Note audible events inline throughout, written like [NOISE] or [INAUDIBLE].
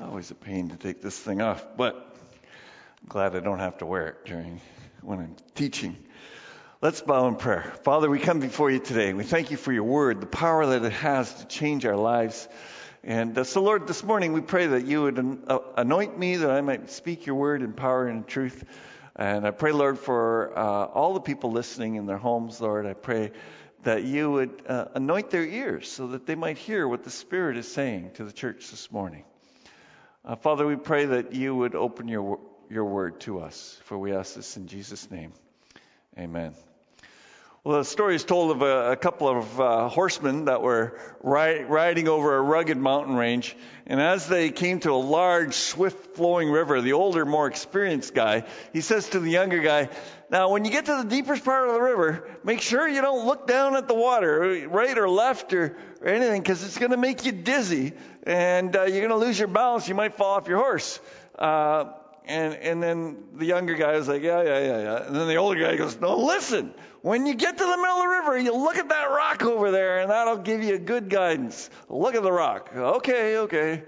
Always a pain to take this thing off, but I'm glad I don't have to wear it during when I'm teaching. Let's bow in prayer. Father, we come before you today. We thank you for your word, the power that it has to change our lives. And uh, so, Lord, this morning we pray that you would uh, anoint me that I might speak your word in power and in truth. And I pray, Lord, for uh, all the people listening in their homes, Lord, I pray that you would uh, anoint their ears so that they might hear what the Spirit is saying to the church this morning. Uh, Father, we pray that you would open your, your word to us, for we ask this in Jesus' name. Amen. Well, the story is told of a, a couple of uh, horsemen that were ri- riding over a rugged mountain range. And as they came to a large, swift flowing river, the older, more experienced guy, he says to the younger guy, Now, when you get to the deepest part of the river, make sure you don't look down at the water, right or left or, or anything, because it's going to make you dizzy and uh, you're going to lose your balance. You might fall off your horse. Uh, and, and then the younger guy was like, yeah, yeah, yeah, yeah. And then the older guy goes, no, listen, when you get to the middle of the river, you look at that rock over there and that'll give you good guidance. Look at the rock. Okay, okay.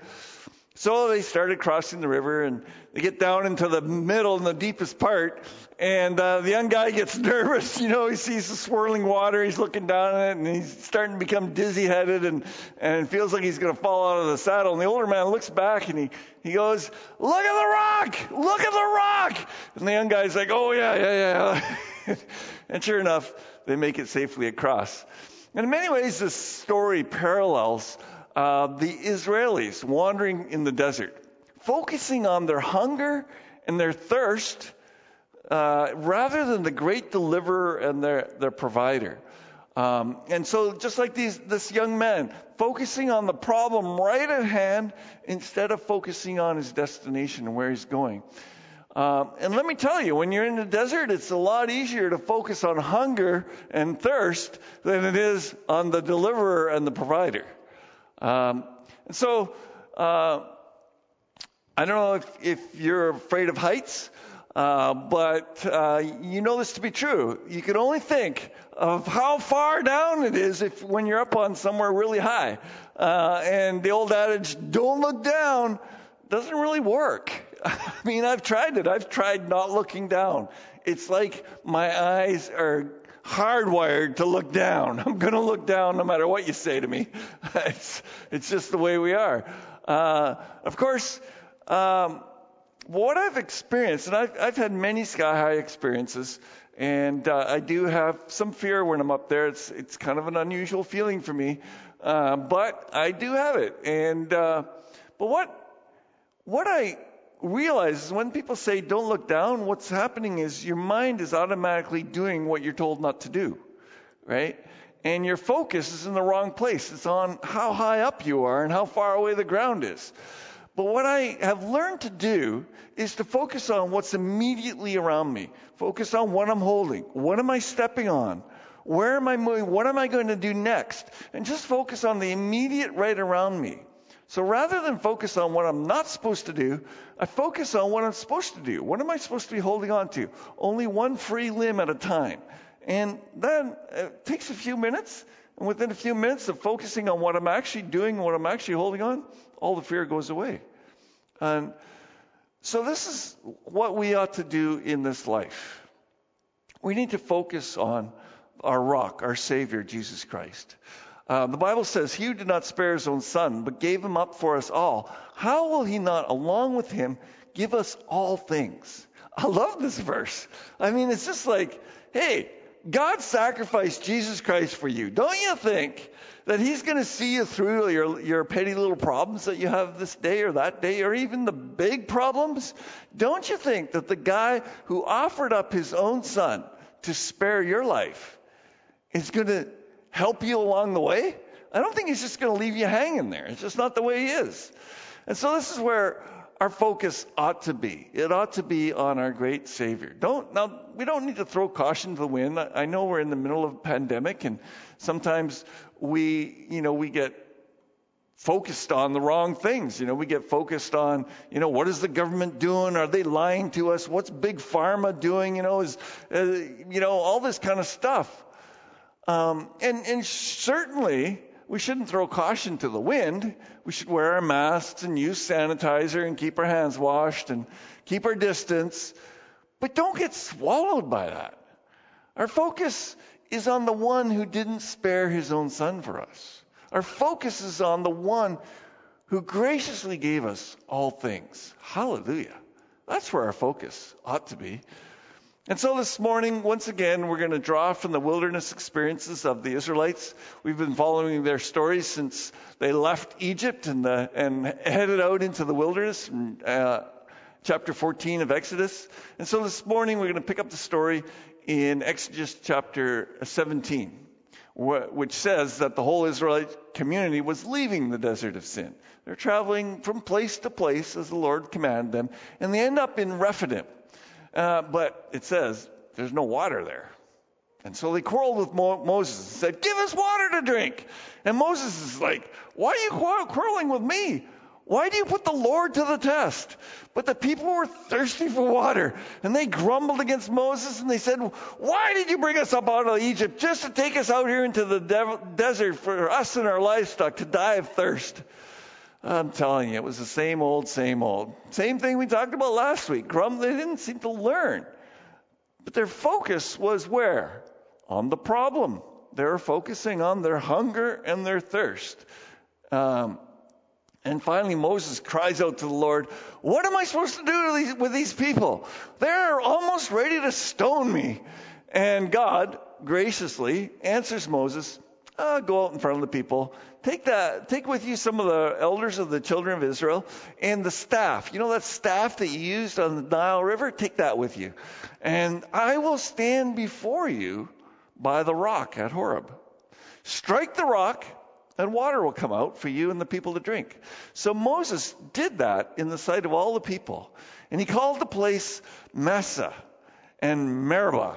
So they started crossing the river and they get down into the middle and the deepest part. And uh, the young guy gets [LAUGHS] nervous. You know, he sees the swirling water. He's looking down at it and he's starting to become dizzy headed and, and feels like he's going to fall out of the saddle. And the older man looks back and he, he goes, Look at the rock! Look at the rock! And the young guy's like, Oh, yeah, yeah, yeah. [LAUGHS] and sure enough, they make it safely across. And in many ways, this story parallels uh, the Israelis wandering in the desert, focusing on their hunger and their thirst uh, rather than the great deliverer and their, their provider. Um, and so, just like these, this young man, focusing on the problem right at hand instead of focusing on his destination and where he's going. Um, and let me tell you, when you're in the desert, it's a lot easier to focus on hunger and thirst than it is on the deliverer and the provider. Um, and so, uh, I don't know if, if you're afraid of heights, uh, but uh, you know this to be true. You can only think of how far down it is if when you're up on somewhere really high. Uh, and the old adage, "Don't look down," doesn't really work. [LAUGHS] I mean, I've tried it. I've tried not looking down. It's like my eyes are hardwired to look down. [LAUGHS] I'm going to look down no matter what you say to me. [LAUGHS] it's, it's just the way we are. Uh, of course, um, what I've experienced, and I've, I've had many sky high experiences, and uh, I do have some fear when I'm up there. It's, it's kind of an unusual feeling for me, uh, but I do have it. And uh, but what what I realize is when people say don't look down, what's happening is your mind is automatically doing what you're told not to do, right? And your focus is in the wrong place. It's on how high up you are and how far away the ground is. But what I have learned to do is to focus on what's immediately around me. Focus on what I'm holding. What am I stepping on? Where am I moving? What am I going to do next? And just focus on the immediate right around me. So rather than focus on what I'm not supposed to do, I focus on what I'm supposed to do. What am I supposed to be holding on to? Only one free limb at a time. And then it takes a few minutes, and within a few minutes of focusing on what I'm actually doing, what I'm actually holding on, all the fear goes away. And so this is what we ought to do in this life. We need to focus on our rock, our Savior, Jesus Christ. Uh, the Bible says, He who did not spare his own son, but gave him up for us all, how will he not, along with him, give us all things? I love this verse. I mean, it's just like, hey, God sacrificed Jesus Christ for you. Don't you think that He's going to see you through your, your petty little problems that you have this day or that day, or even the big problems? Don't you think that the guy who offered up His own Son to spare your life is going to help you along the way. I don't think he's just going to leave you hanging there. It's just not the way he is. And so this is where our focus ought to be. It ought to be on our great Savior. Don't now we don't need to throw caution to the wind. I know we're in the middle of a pandemic and sometimes we, you know, we get focused on the wrong things. You know, we get focused on, you know, what is the government doing? Are they lying to us? What's big pharma doing? You know, is, uh, you know, all this kind of stuff. Um, and, and certainly we shouldn't throw caution to the wind. We should wear our masks and use sanitizer and keep our hands washed and keep our distance. But don't get swallowed by that. Our focus is on the one who didn't spare his own son for us. Our focus is on the one who graciously gave us all things. Hallelujah. That's where our focus ought to be. And so this morning, once again, we're going to draw from the wilderness experiences of the Israelites. We've been following their stories since they left Egypt and, the, and headed out into the wilderness, uh, chapter 14 of Exodus. And so this morning, we're going to pick up the story in Exodus chapter 17, which says that the whole Israelite community was leaving the desert of sin. They're traveling from place to place as the Lord commanded them, and they end up in Rephidim. Uh, but it says there's no water there. And so they quarreled with Mo- Moses and said, Give us water to drink. And Moses is like, Why are you quarreling with me? Why do you put the Lord to the test? But the people were thirsty for water, and they grumbled against Moses, and they said, Why did you bring us up out of Egypt just to take us out here into the de- desert for us and our livestock to die of thirst? I'm telling you, it was the same old, same old. Same thing we talked about last week. Grum, they didn't seem to learn. But their focus was where? On the problem. They were focusing on their hunger and their thirst. Um, and finally, Moses cries out to the Lord, What am I supposed to do to these, with these people? They're almost ready to stone me. And God graciously answers Moses, uh, Go out in front of the people take that, take with you some of the elders of the children of Israel and the staff. You know that staff that you used on the Nile River? Take that with you. And I will stand before you by the rock at Horeb. Strike the rock, and water will come out for you and the people to drink. So Moses did that in the sight of all the people. And he called the place Massah and Meribah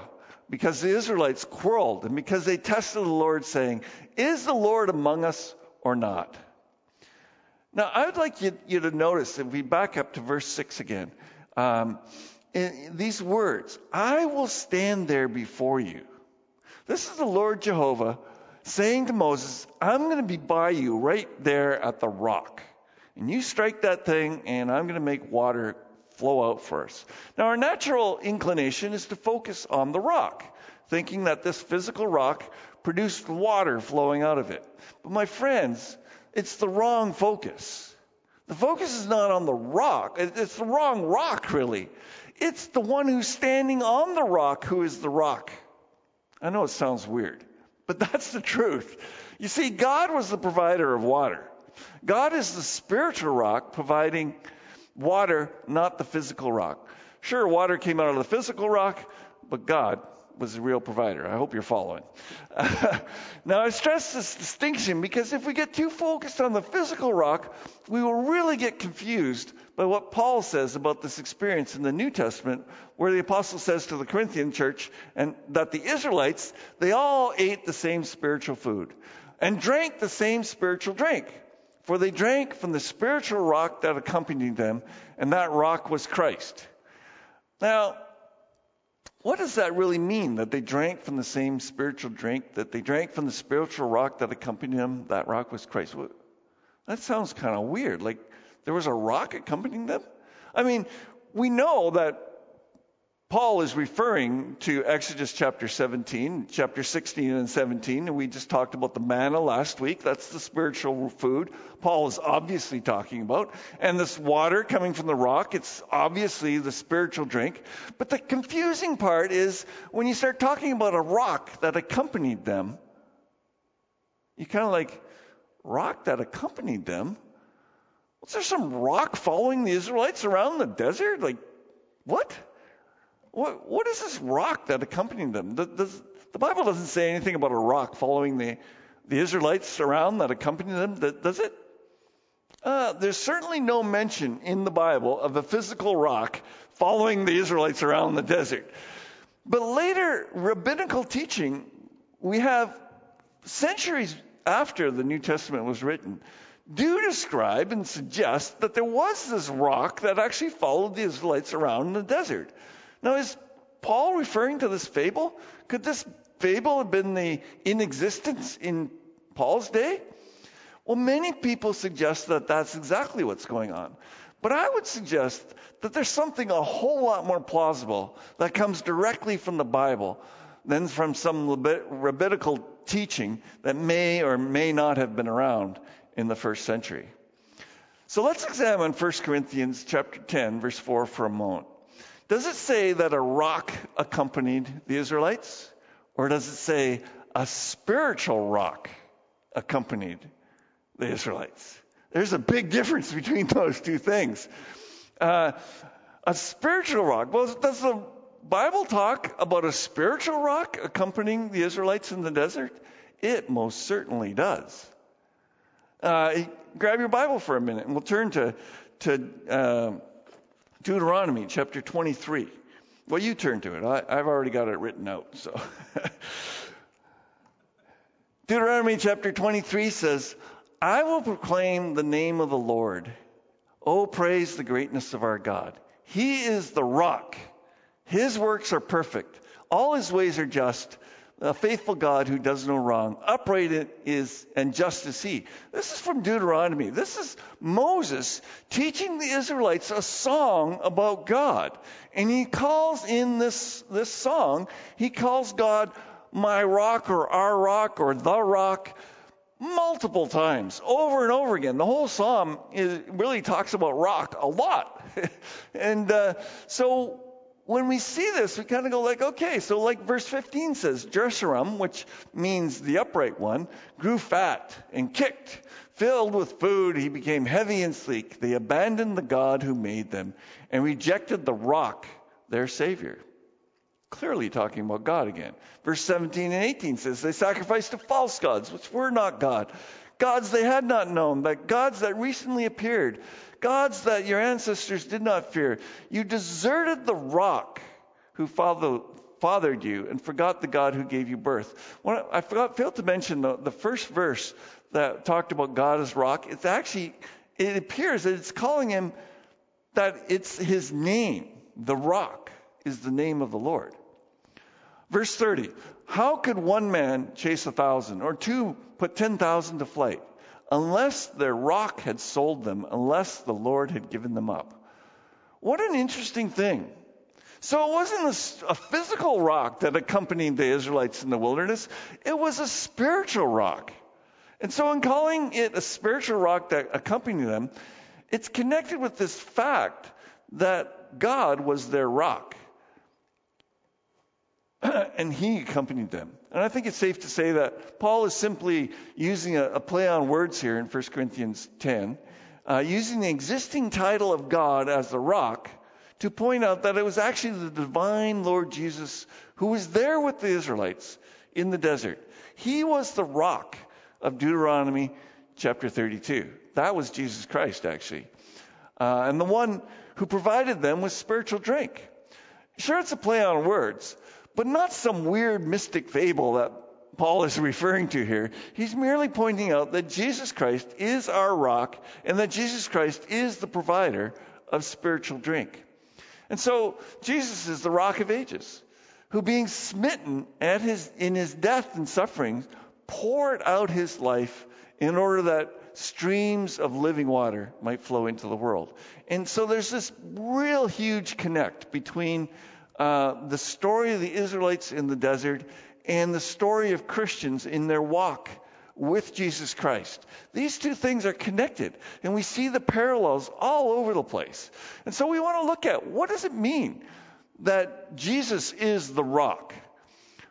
because the Israelites quarreled and because they tested the Lord, saying, Is the Lord among us or not? Now, I would like you, you to notice, if we back up to verse 6 again, um, these words I will stand there before you. This is the Lord Jehovah saying to Moses, I'm going to be by you right there at the rock. And you strike that thing, and I'm going to make water flow out first. Now, our natural inclination is to focus on the rock, thinking that this physical rock produced water flowing out of it. But, my friends, it's the wrong focus. The focus is not on the rock, it's the wrong rock, really. It's the one who's standing on the rock who is the rock. I know it sounds weird, but [LAUGHS] that's the truth. You see, God was the provider of water. God is the spiritual rock providing water, not the physical rock. Sure, water came out of the physical rock, but God was the real provider. I hope you're following. [LAUGHS] now, I stress this distinction because if we get too focused on the physical rock, we will really get confused by what Paul says about this experience in the New Testament, where the apostle says to the Corinthian church and that the Israelites, they all ate the same spiritual food and drank the same spiritual drink. For they drank from the spiritual rock that accompanied them, and that rock was Christ. Now, what does that really mean? That they drank from the same spiritual drink, that they drank from the spiritual rock that accompanied them, that rock was Christ? That sounds kind of weird. Like there was a rock accompanying them? I mean, we know that Paul is referring to Exodus chapter 17, chapter 16 and 17, and we just talked about the manna last week. That's the spiritual food Paul is obviously talking about. And this water coming from the rock, it's obviously the spiritual drink. But the confusing part is when you start talking about a rock that accompanied them, you kind of like, rock that accompanied them? Was there some rock following the Israelites around the desert? Like, what? What, what is this rock that accompanied them? Does, the Bible doesn't say anything about a rock following the, the Israelites around that accompanied them, does it? Uh, there's certainly no mention in the Bible of a physical rock following the Israelites around the desert. But later, rabbinical teaching, we have centuries after the New Testament was written, do describe and suggest that there was this rock that actually followed the Israelites around in the desert. Now, is Paul referring to this fable? Could this fable have been the, in existence in Paul's day? Well, many people suggest that that's exactly what's going on. But I would suggest that there's something a whole lot more plausible that comes directly from the Bible than from some rabbinical teaching that may or may not have been around in the first century. So let's examine 1 Corinthians chapter 10 verse 4 for a moment. Does it say that a rock accompanied the Israelites or does it say a spiritual rock accompanied the Israelites? There's a big difference between [LAUGHS] those two things. Uh, a spiritual rock. Well, does the Bible talk about a spiritual rock accompanying the Israelites in the desert? It most certainly does. Uh, grab your Bible for a minute and we'll turn to, to uh, Deuteronomy chapter 23. Well, you turn to it. I, I've already got it written out. So, [LAUGHS] Deuteronomy chapter 23 says, I will proclaim the name of the Lord. Oh, praise the greatness of our God. He is the rock. His works are perfect. All his ways are just. A faithful God who does no wrong. Upright is and just is he. This is from Deuteronomy. This is Moses teaching the Israelites a song about God. And he calls in this, this song, he calls God my rock or our rock or the rock multiple times, over and over again. The whole psalm is, really talks about rock a lot. [LAUGHS] and uh, so when we see this, we kind of go like, okay, so like verse 15 says, Jeshurun, which means the upright one, grew fat and kicked. Filled with food, he became heavy and sleek. They abandoned the God who made them and rejected the rock, their Savior. Clearly talking about God again. Verse 17 and 18 says, They sacrificed to false gods, which were not God. Gods they had not known, but gods that recently appeared. Gods that your ancestors did not fear. You deserted the rock who fathered you and forgot the God who gave you birth. I forgot, failed to mention the, the first verse that talked about God as rock. It's actually, it appears that it's calling him that it's his name, the rock is the name of the Lord. Verse 30 How could one man chase a thousand, or two put 10,000 to flight, unless their rock had sold them, unless the Lord had given them up? What an interesting thing. So it wasn't a, physical rock that accompanied the Israelites in the wilderness, it was a spiritual rock. And so, in calling it a spiritual rock that accompanied them, it's connected with this fact that God was their rock. [CLEARS THROAT] and he accompanied them. And I think it's safe to say that Paul is simply using a, a play on words here in 1 Corinthians 10, uh, using the existing title of God as the rock to point out that it was actually the divine Lord Jesus who was there with the Israelites in the desert. He was the rock of Deuteronomy chapter 32. That was Jesus Christ, actually. Uh, and the one who provided them with spiritual drink. Sure, it's a play on words, but not some weird mystic fable that Paul is [LAUGHS] referring to here. He's merely pointing out that Jesus Christ is our rock and that Jesus Christ is the provider of spiritual drink. And so Jesus is the rock of ages, who being smitten at his, in his death and suffering, poured out his life in order that streams of living water might flow into the world. And so there's this real huge connect between uh, the story of the Israelites in the desert and the story of Christians in their walk with Jesus Christ. These two things are connected, and we see the parallels all over the place. And so we want to look at what does it mean that Jesus is the rock?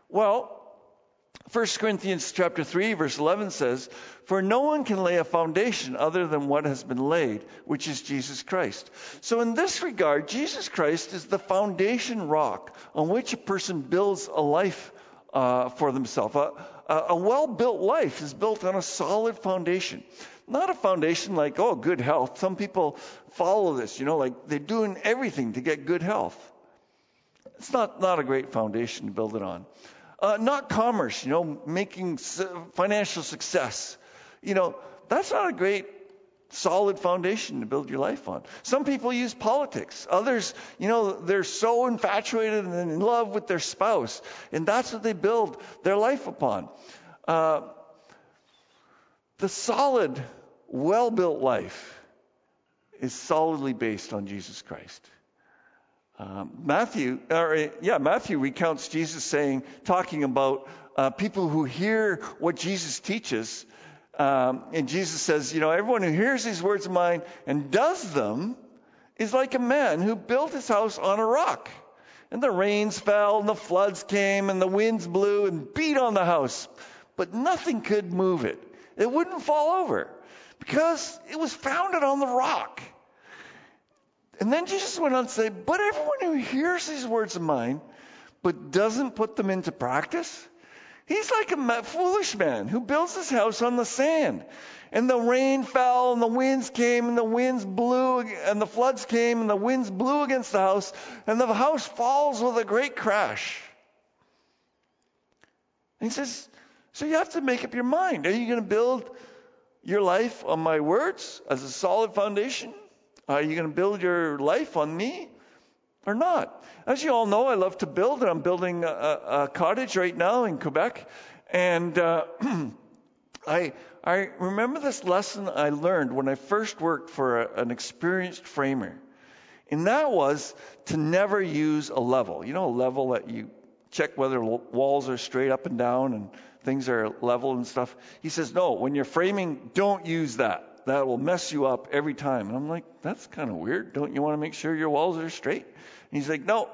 Well, 1 Corinthians chapter 3 verse 11 says, "For no one can lay a foundation other than what has been laid, which is Jesus Christ." So in this regard, Jesus Christ is the foundation rock on which a person builds a life uh, for themselves. A, a well-built life is built on a solid foundation. Not a foundation like, oh, good health. Some people follow this, you know, like they're doing everything to get good health. It's not, not a great foundation to build it on. Uh, not commerce, you know, making financial success. You know, that's not a great solid foundation to build your life on. Some people use politics. Others, you know, they're so infatuated and in love with their spouse, and that's what they build their life upon. Uh, The solid, well built life is solidly based on Jesus Christ. Um, Matthew, or yeah, Matthew recounts Jesus saying, talking about uh, people who hear what Jesus teaches. Um, and Jesus says, you know, everyone who hears these words of mine and does them is like a man who built his house on a rock. And the rains fell, and the floods came, and the winds blew and beat on the house. But nothing could move it. It wouldn't fall over because it was founded on the rock. And then Jesus went on to say, But everyone who hears these words of mine, but doesn't put them into practice, he's like a foolish man who builds his house on the sand. And the rain fell, and the winds came, and the winds blew, and the floods came, and the winds blew against the house, and the house falls with a great crash. And he says, So you have to make up your mind. Are you going to build your life on my words as a solid foundation? Are you going to build your life on me or not? As you all know, I love to build, and I'm building a, a cottage right now in Quebec. And uh, [CLEARS THROAT] I I remember this lesson I learned when I first worked for a, an experienced framer. And that was to never use a level. You know, a level that you check whether walls are straight up and down and things are level and stuff. He says, no, when you're framing, don't use that. That will mess you up every time. And I'm like, that's kind of weird. Don't you want to make sure your walls are straight? And he's like, no,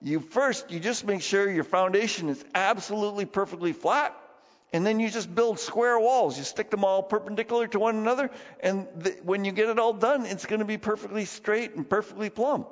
you first, you just make sure your foundation is absolutely perfectly flat and then you just build square walls. You stick them all perpendicular to one another, and the, when you get it all done, it's going to be perfectly straight and perfectly plumb.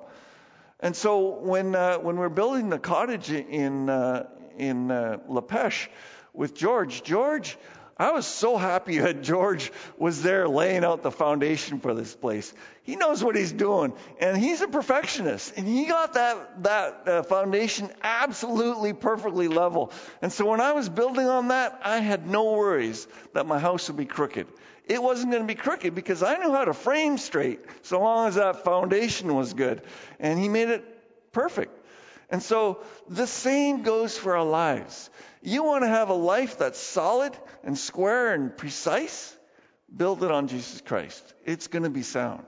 And so when uh, when we're building the cottage in uh, in uh, La Pêche with George, George I was so happy that George was there laying out the foundation for this place. He knows what he's doing, and he's a perfectionist, and he got that that uh, foundation absolutely perfectly level. And so when I was building on that, I had no worries that my house would be crooked. It wasn't going to be crooked because I knew how to frame straight, so long as that foundation was good, and he made it perfect. And so the same goes for our lives. You want to have a life that's solid and square and precise? Build it on Jesus Christ. It's going to be sound.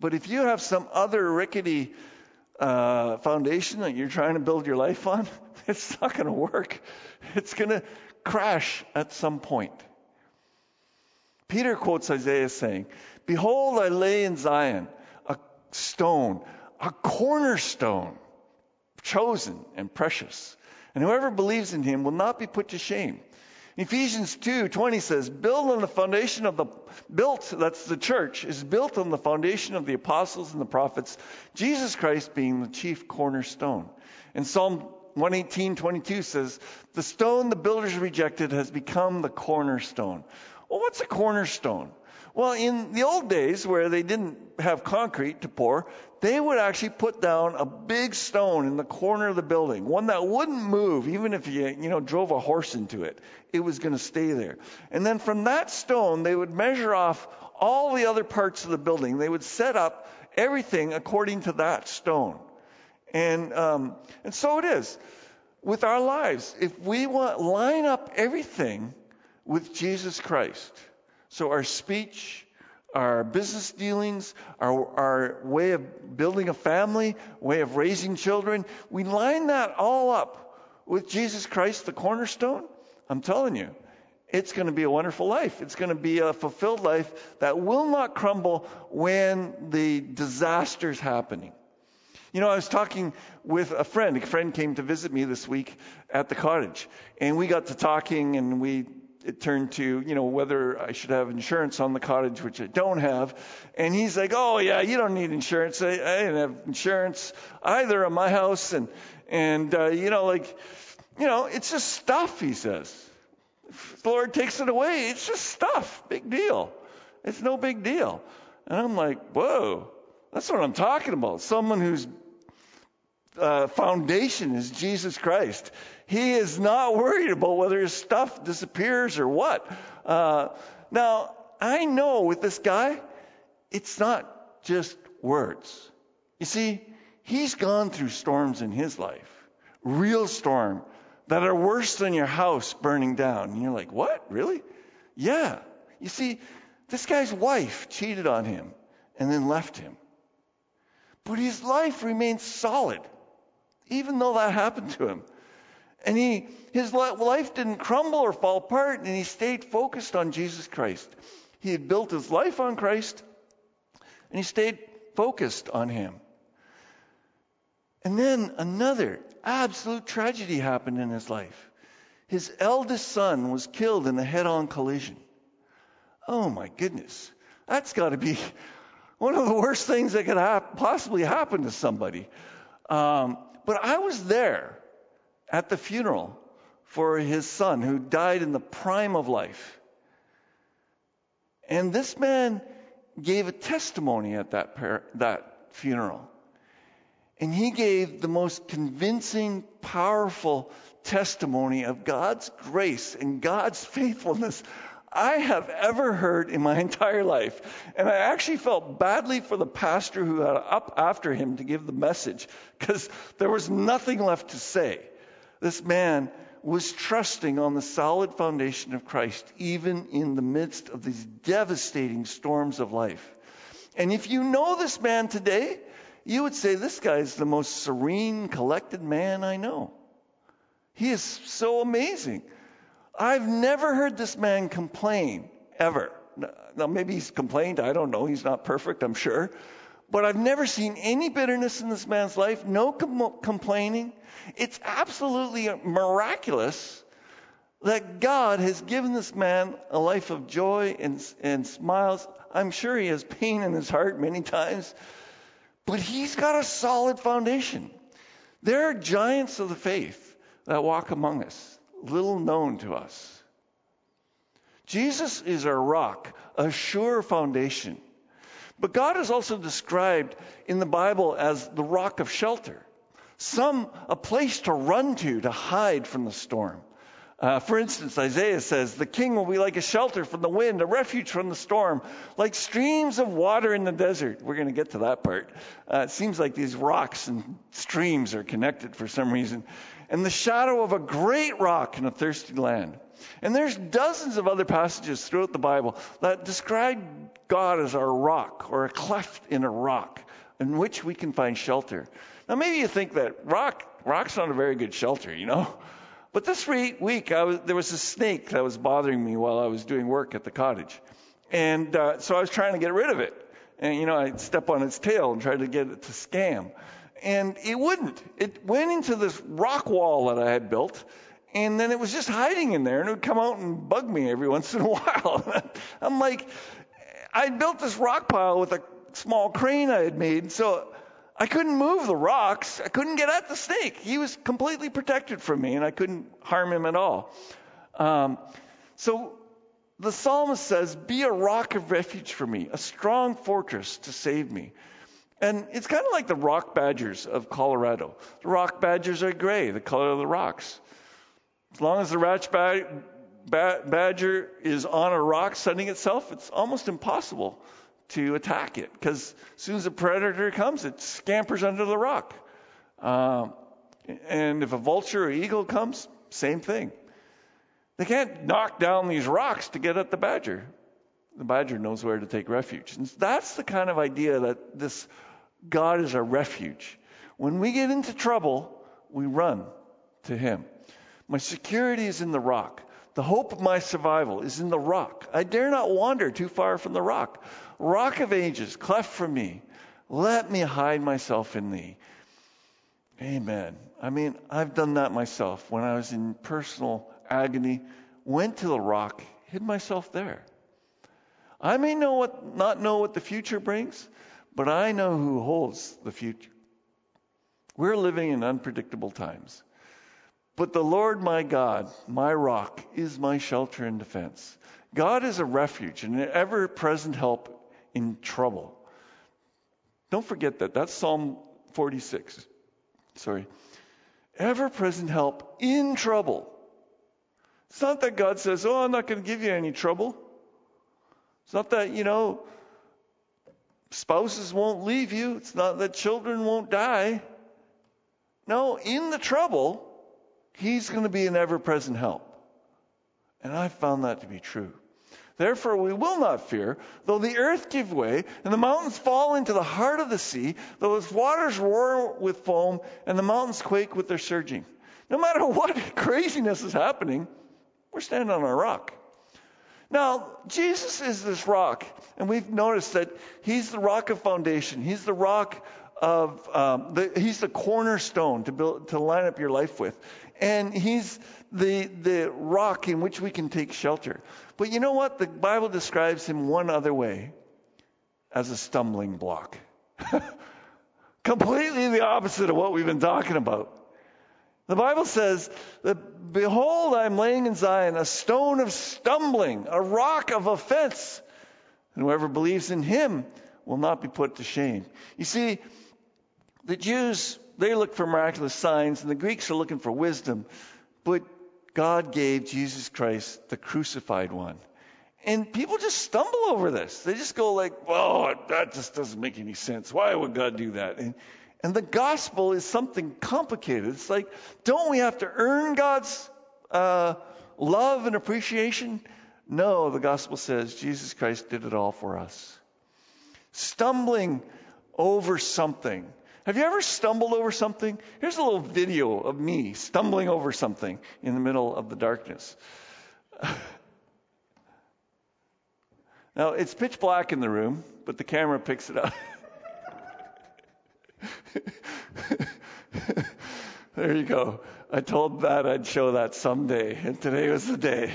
But if you have some other rickety uh, foundation that you're trying to build your life on, [LAUGHS] it's not going to work. It's going to crash at some point. Peter quotes Isaiah saying, Behold, I lay in Zion a stone, a cornerstone, chosen and precious and whoever believes in him will not be put to shame. Ephesians 2:20 says, "Build on the foundation of the built that's the church is built on the foundation of the apostles and the prophets, Jesus Christ being the chief cornerstone." And Psalm 118:22 says, "The stone the builders rejected has become the cornerstone." Well, what's a cornerstone? Well, in the old days where they didn't have concrete to pour, they would actually put down a big stone in the corner of the building, one that wouldn't move even if you, you know, drove a horse into it. It was going to stay there. And then from that stone, they would measure off all the other parts of the building. They would set up everything according to that stone. And, um, and so it is with our lives. If we want line up everything with Jesus Christ, so our speech, our business dealings, our, our way of building a family, way of raising children, we line that all up with Jesus Christ, the cornerstone. I'm telling you, it's going to be a wonderful life. It's going to be a fulfilled life that will not crumble when the disaster's happening. You know, I was talking with a friend. A friend came to visit me this week at the cottage, and we got to talking, and we it turned to, you know, whether I should have insurance on the cottage, which I don't have. And he's like, oh, yeah, you don't need insurance. I, I didn't have insurance either on my house. And, and uh, you know, like, you know, it's just stuff, he says. If the Lord takes it away, it's just stuff. Big deal. It's no big deal. And I'm like, whoa, that's what I'm talking about. Someone whose uh, foundation is Jesus Christ. He is not worried about whether his stuff disappears or what. Uh, now, I know with this guy, it's not just words. You see, he's gone through storms in his life, real storm that are worse than your house burning down. And you're like, what? Really? Yeah. You see, this guy's wife cheated on him and then left him. But his life remained solid, even though that happened to him. And he, his life didn't crumble or fall apart, and he stayed focused on Jesus Christ. He had built his life on Christ, and he stayed focused on him. And then another absolute tragedy happened in his life. His eldest son was killed in a head on collision. Oh my goodness. That's got to be [LAUGHS] one of the worst things that could ha- possibly happen to somebody. Um, but I was there at the funeral for his son who died in the prime of life. And this man gave a testimony at that, par- that funeral. And he gave the most convincing, powerful testimony of God's grace and God's faithfulness I have ever heard in my [LAUGHS] entire life. And I actually felt badly for the pastor who had up after him to give the message because there was nothing left to say. This man was trusting on the solid foundation of Christ, even in the midst of these devastating storms of life. And if you know this man today, you would say this guy is the most serene, collected man I know. He is so amazing. I've never heard this man complain, ever. Now, maybe he's complained. I don't know. He's not perfect, I'm sure. But I've never seen any bitterness in this man's life, no com- complaining. It's absolutely miraculous that God has given this man a life of joy and, and smiles. I'm sure he has pain in his heart many times, but he's got a solid foundation. There are giants of the faith that walk among us little known to us. Jesus is our rock, a sure foundation. But God is also described in the Bible as the rock of shelter, some a place to run to to hide from the storm. Uh, for instance, Isaiah says, The king will be like a shelter from the wind, a refuge from the storm, like streams of water in the desert. We're going to get to that part. Uh, it seems like these rocks and streams are connected for some reason and the shadow of a great rock in a thirsty land. And there's dozens of other passages throughout the Bible that describe God as our rock or a cleft in a rock in which we can find shelter. Now maybe you think that rock rock's not a very good shelter, you know. But this week was, there was a snake that was bothering me while I was doing work at the cottage, and uh, so I was trying to get rid of it. And you know, I'd step on its tail and try to get it to scam and it wouldn't. It went into this rock wall that I had built, and then it was just hiding in there, and it would come out and bug me every [LAUGHS] once in a while. I'm like, I built this rock pile with a small crane I had made, so I couldn't move the rocks. I couldn't get at the snake. He was completely protected from me, and I couldn't harm him at all. Um, so the psalmist says, Be a rock of refuge for me, a strong fortress to save me. And it's kind of like the rock badgers of Colorado. The rock badgers are gray, the color of the rocks. As long as the rock badger is on a rock sunning itself, it's almost impossible to attack it because as soon as a predator comes, it scampers under the rock. Um, and if a vulture or eagle comes, same thing. They can't knock down these rocks to get at the badger. The badger knows where to take refuge. And that's the kind of idea that this God is our refuge. When we get into trouble, we run to Him. My security is in the rock. The hope of my survival is in the rock. I dare not wander too far from the rock. Rock of ages, cleft for me. Let me hide myself in thee. Amen. I mean, I've done that myself when I was in personal agony, went to the rock, hid myself there. I may know what, not know what the future brings, but I know who holds the future. We're living in unpredictable times. But the Lord my God, my rock, is my shelter and defense. God is a refuge and an ever present help in trouble. Don't forget that. That's Psalm 46. Sorry. Ever present help in trouble. It's not that God says, Oh, I'm not going to give you any trouble. It's not that, you know, spouses won't leave you. It's not that children won't die. No, in the trouble, He's going to be an ever present help. And I found that to be true. Therefore we will not fear, though the earth give way, and the mountains fall into the heart of the sea, though its waters roar with foam, and the mountains quake with their surging. No matter [LAUGHS] what craziness is happening, we're standing on a rock. Now, Jesus is this rock, and we've noticed that he's the rock of foundation. He's the rock of, um, the, he's the cornerstone to build, to line up your life with. And he's the, the rock in which we can take shelter. But you know what? The Bible describes him one other way as a stumbling block. [LAUGHS] Completely the opposite of what we've been talking about. The Bible says that, behold, I'm laying in Zion a stone of stumbling, a rock of offense. And whoever believes in him will not be put to shame. You see, the Jews, they look for miraculous signs, and the Greeks are looking for wisdom. But God gave Jesus Christ, the crucified one. And people just stumble over this. They just go like, "Oh, that just doesn't make any sense. Why would God do that?" And, and the gospel is something complicated. It's like, don't we have to earn God's uh, love and appreciation? No, the gospel says Jesus Christ did it all for us. Stumbling over something have you ever stumbled over something? Here's a little video of me stumbling over something in the middle of the darkness. [LAUGHS] now, it's pitch black in the room, but the camera picks it up. [LAUGHS] there you go. I told that I'd show that someday, and today was the day.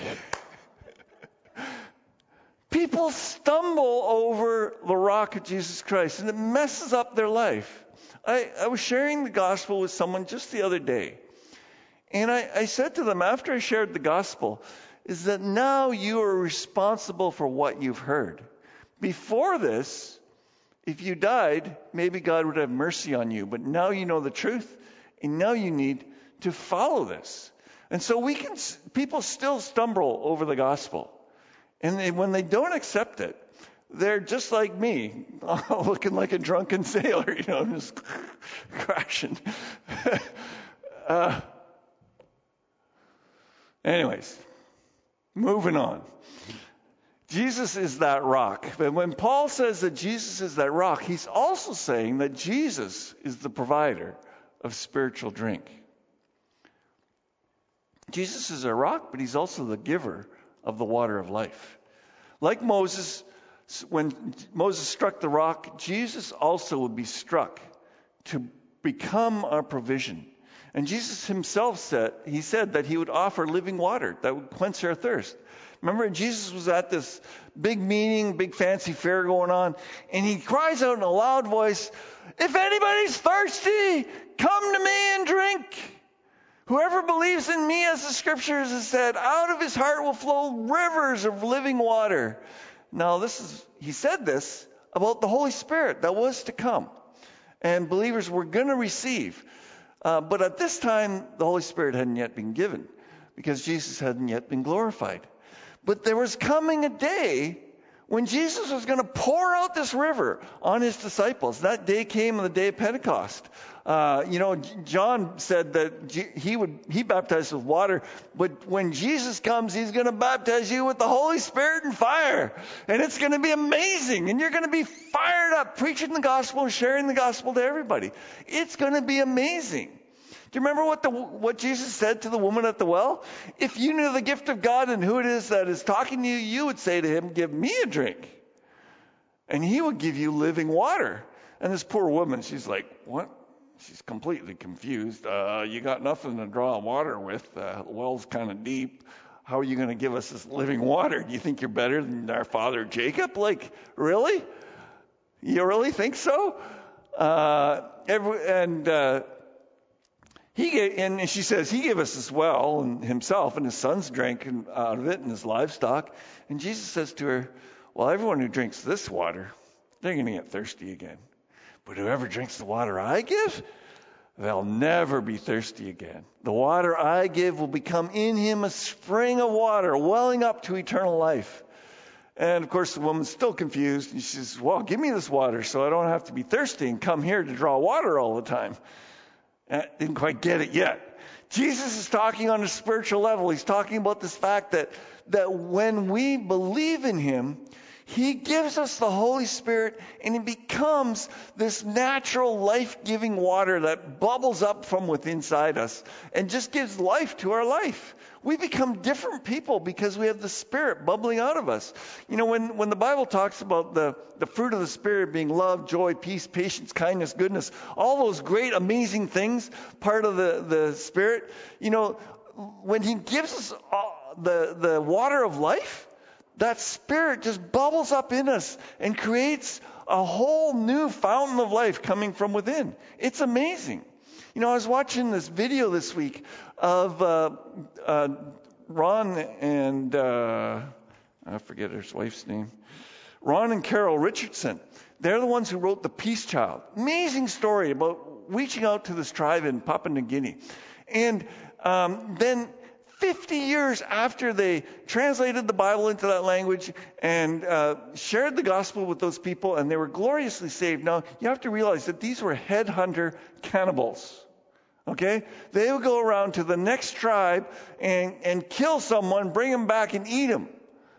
[LAUGHS] People stumble over the rock of Jesus Christ, and it messes up their life. I, I was sharing the gospel with someone just the other day. And I, I said to them after I shared the gospel, is that now you are responsible for what you've heard. Before this, if you died, maybe God would have mercy on you. But now you know the truth, and now you need to follow this. And so we can, people still stumble over the gospel. And they, when they don't accept it, they're just like me, [LAUGHS] looking like a drunken sailor, [LAUGHS] you know, just [LAUGHS] crashing. uh, anyways, moving on. Jesus is that rock. But when Paul says that Jesus is that rock, he's also saying that Jesus is the provider of spiritual drink. Jesus is a rock, but he's also the giver of the water of life. Like Moses, when Moses struck the rock, Jesus also would be struck to become our provision. And Jesus himself said, he said that he would offer living water that would quench our thirst. Remember, Jesus was at this big meeting, big fancy fair going on, and he cries out in a loud voice, If anybody's thirsty, come to me and drink. Whoever believes in me, as the scriptures have said, out of his heart will flow rivers of living water. Now, this is, he said this about the Holy Spirit that was to come. And believers were going to receive. Uh, but at this time, the Holy Spirit hadn't yet been given because Jesus hadn't yet been glorified. But there was coming a day when Jesus was going to pour out this river on his disciples. That day came on the day of Pentecost. Uh, you know, John said that he would he baptized with water, but when Jesus comes, he's going to baptize you with the Holy Spirit and fire, and it's going to be amazing, and you're going to be fired up preaching the gospel and sharing the gospel to everybody. It's going to be amazing. Do you remember what the what Jesus said to the woman at the well? If you knew the gift of God and who it is that is talking to you, you would say to him, "Give me a drink," and he would give you living water. And this poor woman, she's like, "What? she's completely confused. Uh, you got nothing to draw water with. Uh, the well's kind of deep. How are you going to give us this living water? Do you think you're better than our father Jacob? Like, really? You really think so? Uh, every, and uh, he gave, and she says he gave us this well, and himself and his sons drank out of it, and his livestock. And Jesus says to her, "Well, everyone who drinks this water, they're going to get thirsty again." But whoever drinks the water I give, they'll never be thirsty again. The water I give will become in him a spring of water welling up to eternal life. And of course, the woman's still confused. And she says, Well, give me this water so I don't have to be thirsty and come here to draw water all the time. I didn't quite get it yet. Jesus is talking on a spiritual level. He's talking about this fact that, that when we believe in Him, He gives us the Holy Spirit and it becomes this natural life giving water that bubbles up from within inside us and just gives life to our life. We become different people because we have the Spirit bubbling out of us. You know, when, when the Bible talks about the, the fruit of the Spirit being love, joy, peace, patience, kindness, goodness, all those great, amazing things, part of the, the Spirit, you know, when He gives us all, the, the water of life, that Spirit just bubbles up in us and creates a whole new fountain of life coming from within. It's amazing. You know, I was watching this video this week of uh, uh, Ron and uh, I forget his wife's name, Ron and Carol Richardson. They're the ones who wrote The Peace Child. Amazing story about reaching out to this tribe in Papua New Guinea. And um, then 50 years after they translated the Bible into that language and uh, shared the gospel with those people, and they were gloriously saved. Now, you have to realize that these were headhunter cannibals. Okay? They would go around to the next tribe and, and kill someone, bring them back and eat them.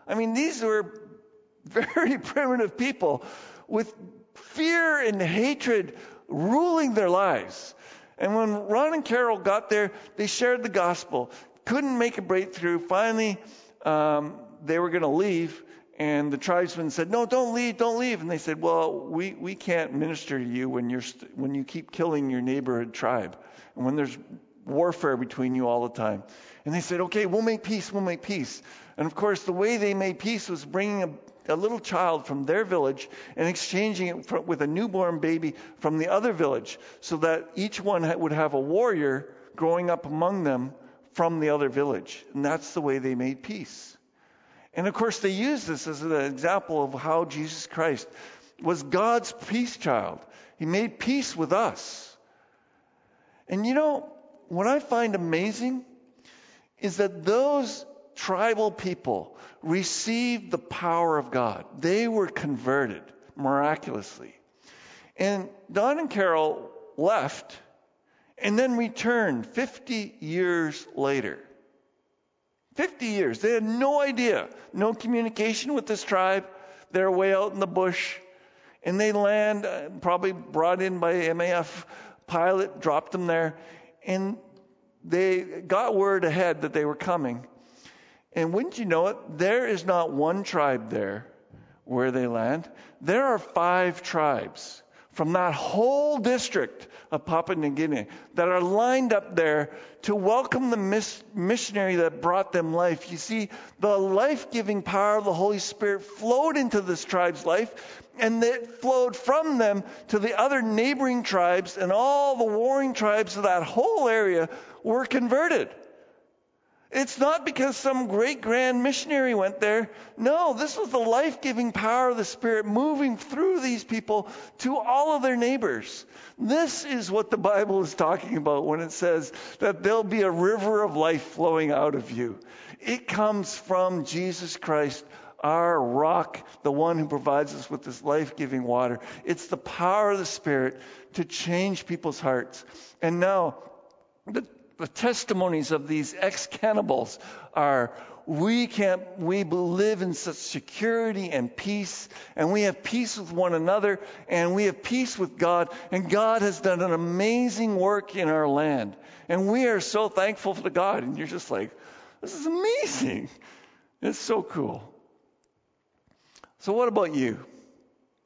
I mean, these were [LAUGHS] very primitive people with fear and hatred ruling their lives. And when Ron and Carol got there, they shared the gospel. Couldn't make a breakthrough. Finally, um, they were going to leave. And the tribesmen said, No, don't leave, don't leave. And they said, Well, we, we can't minister to you when, you're st- when you keep killing your neighborhood tribe and when there's warfare between you all the time. And they said, okay, we'll make peace, we'll make peace. And of course, the way they made peace was bringing a, a little child from their village and exchanging it for, with a newborn baby from the other village so that each one would have a warrior growing up among them from the other village. And that's the way they made peace. And of course, they use this as an example of how Jesus Christ was God's peace child. He made peace with us. And you know, what I find amazing is that those tribal people received the power of God. They were converted miraculously. And Don and Carol left and then returned 50 years later. 50 years. They had no idea, no communication with this tribe. They're way out in the bush. And they land, uh, probably brought in by MAF Pilot dropped them there, and they got word ahead that they were coming. And wouldn't you know it, there is not one tribe there where they land. There are five tribes from that whole district of Papua New Guinea that are lined up there to welcome the miss- missionary that brought them life. You see, the life giving power of the Holy Spirit flowed into this tribe's life, and it flowed from them to the other neighboring tribes, and all the warring tribes of that whole area were converted. It's not because some great grand missionary went there. No, this was the life giving power of the Spirit moving through these people to all of their neighbors. This is what the Bible is talking about when it says that there'll be a river of life flowing out of you. It comes from Jesus Christ, our rock, the one who provides us with this life giving water. It's the power of the Spirit to change people's hearts. And now, the the testimonies of these ex cannibals are we can we live in such security and peace and we have peace with one another and we have peace with God and God has done an amazing work in our land. And we are so thankful to God and you're just like this is amazing. It's so cool. So what about you?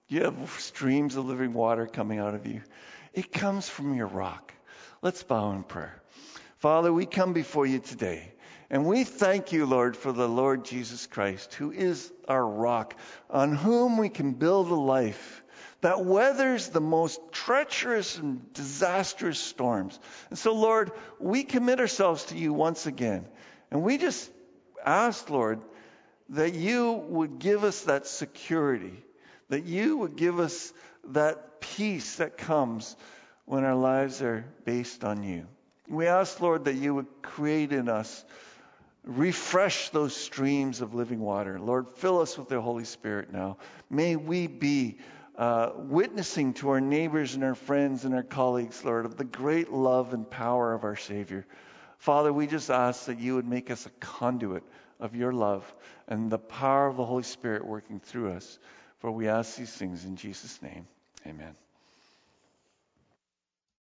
You have streams of living water coming out of you? It comes from your rock. Let's bow in prayer Father, we come before you today. And we thank you, Lord, for the Lord Jesus Christ, who is our rock, on whom we can build a life that weathers the most treacherous and disastrous storms. And so, Lord, we commit ourselves to you once again. And we just ask, Lord, that you would give us that security, that you would give us that peace that comes when our lives are based on you. We ask, Lord, that you would create in us, refresh those streams of living water. Lord, fill us with the Holy Spirit now. May we be uh, witnessing to our neighbors and our friends and our colleagues, Lord, of the great love and power of our Savior. Father, we just ask that you would make us a conduit of your love and the power of the Holy Spirit working through us. For we ask these things in Jesus' name. Amen.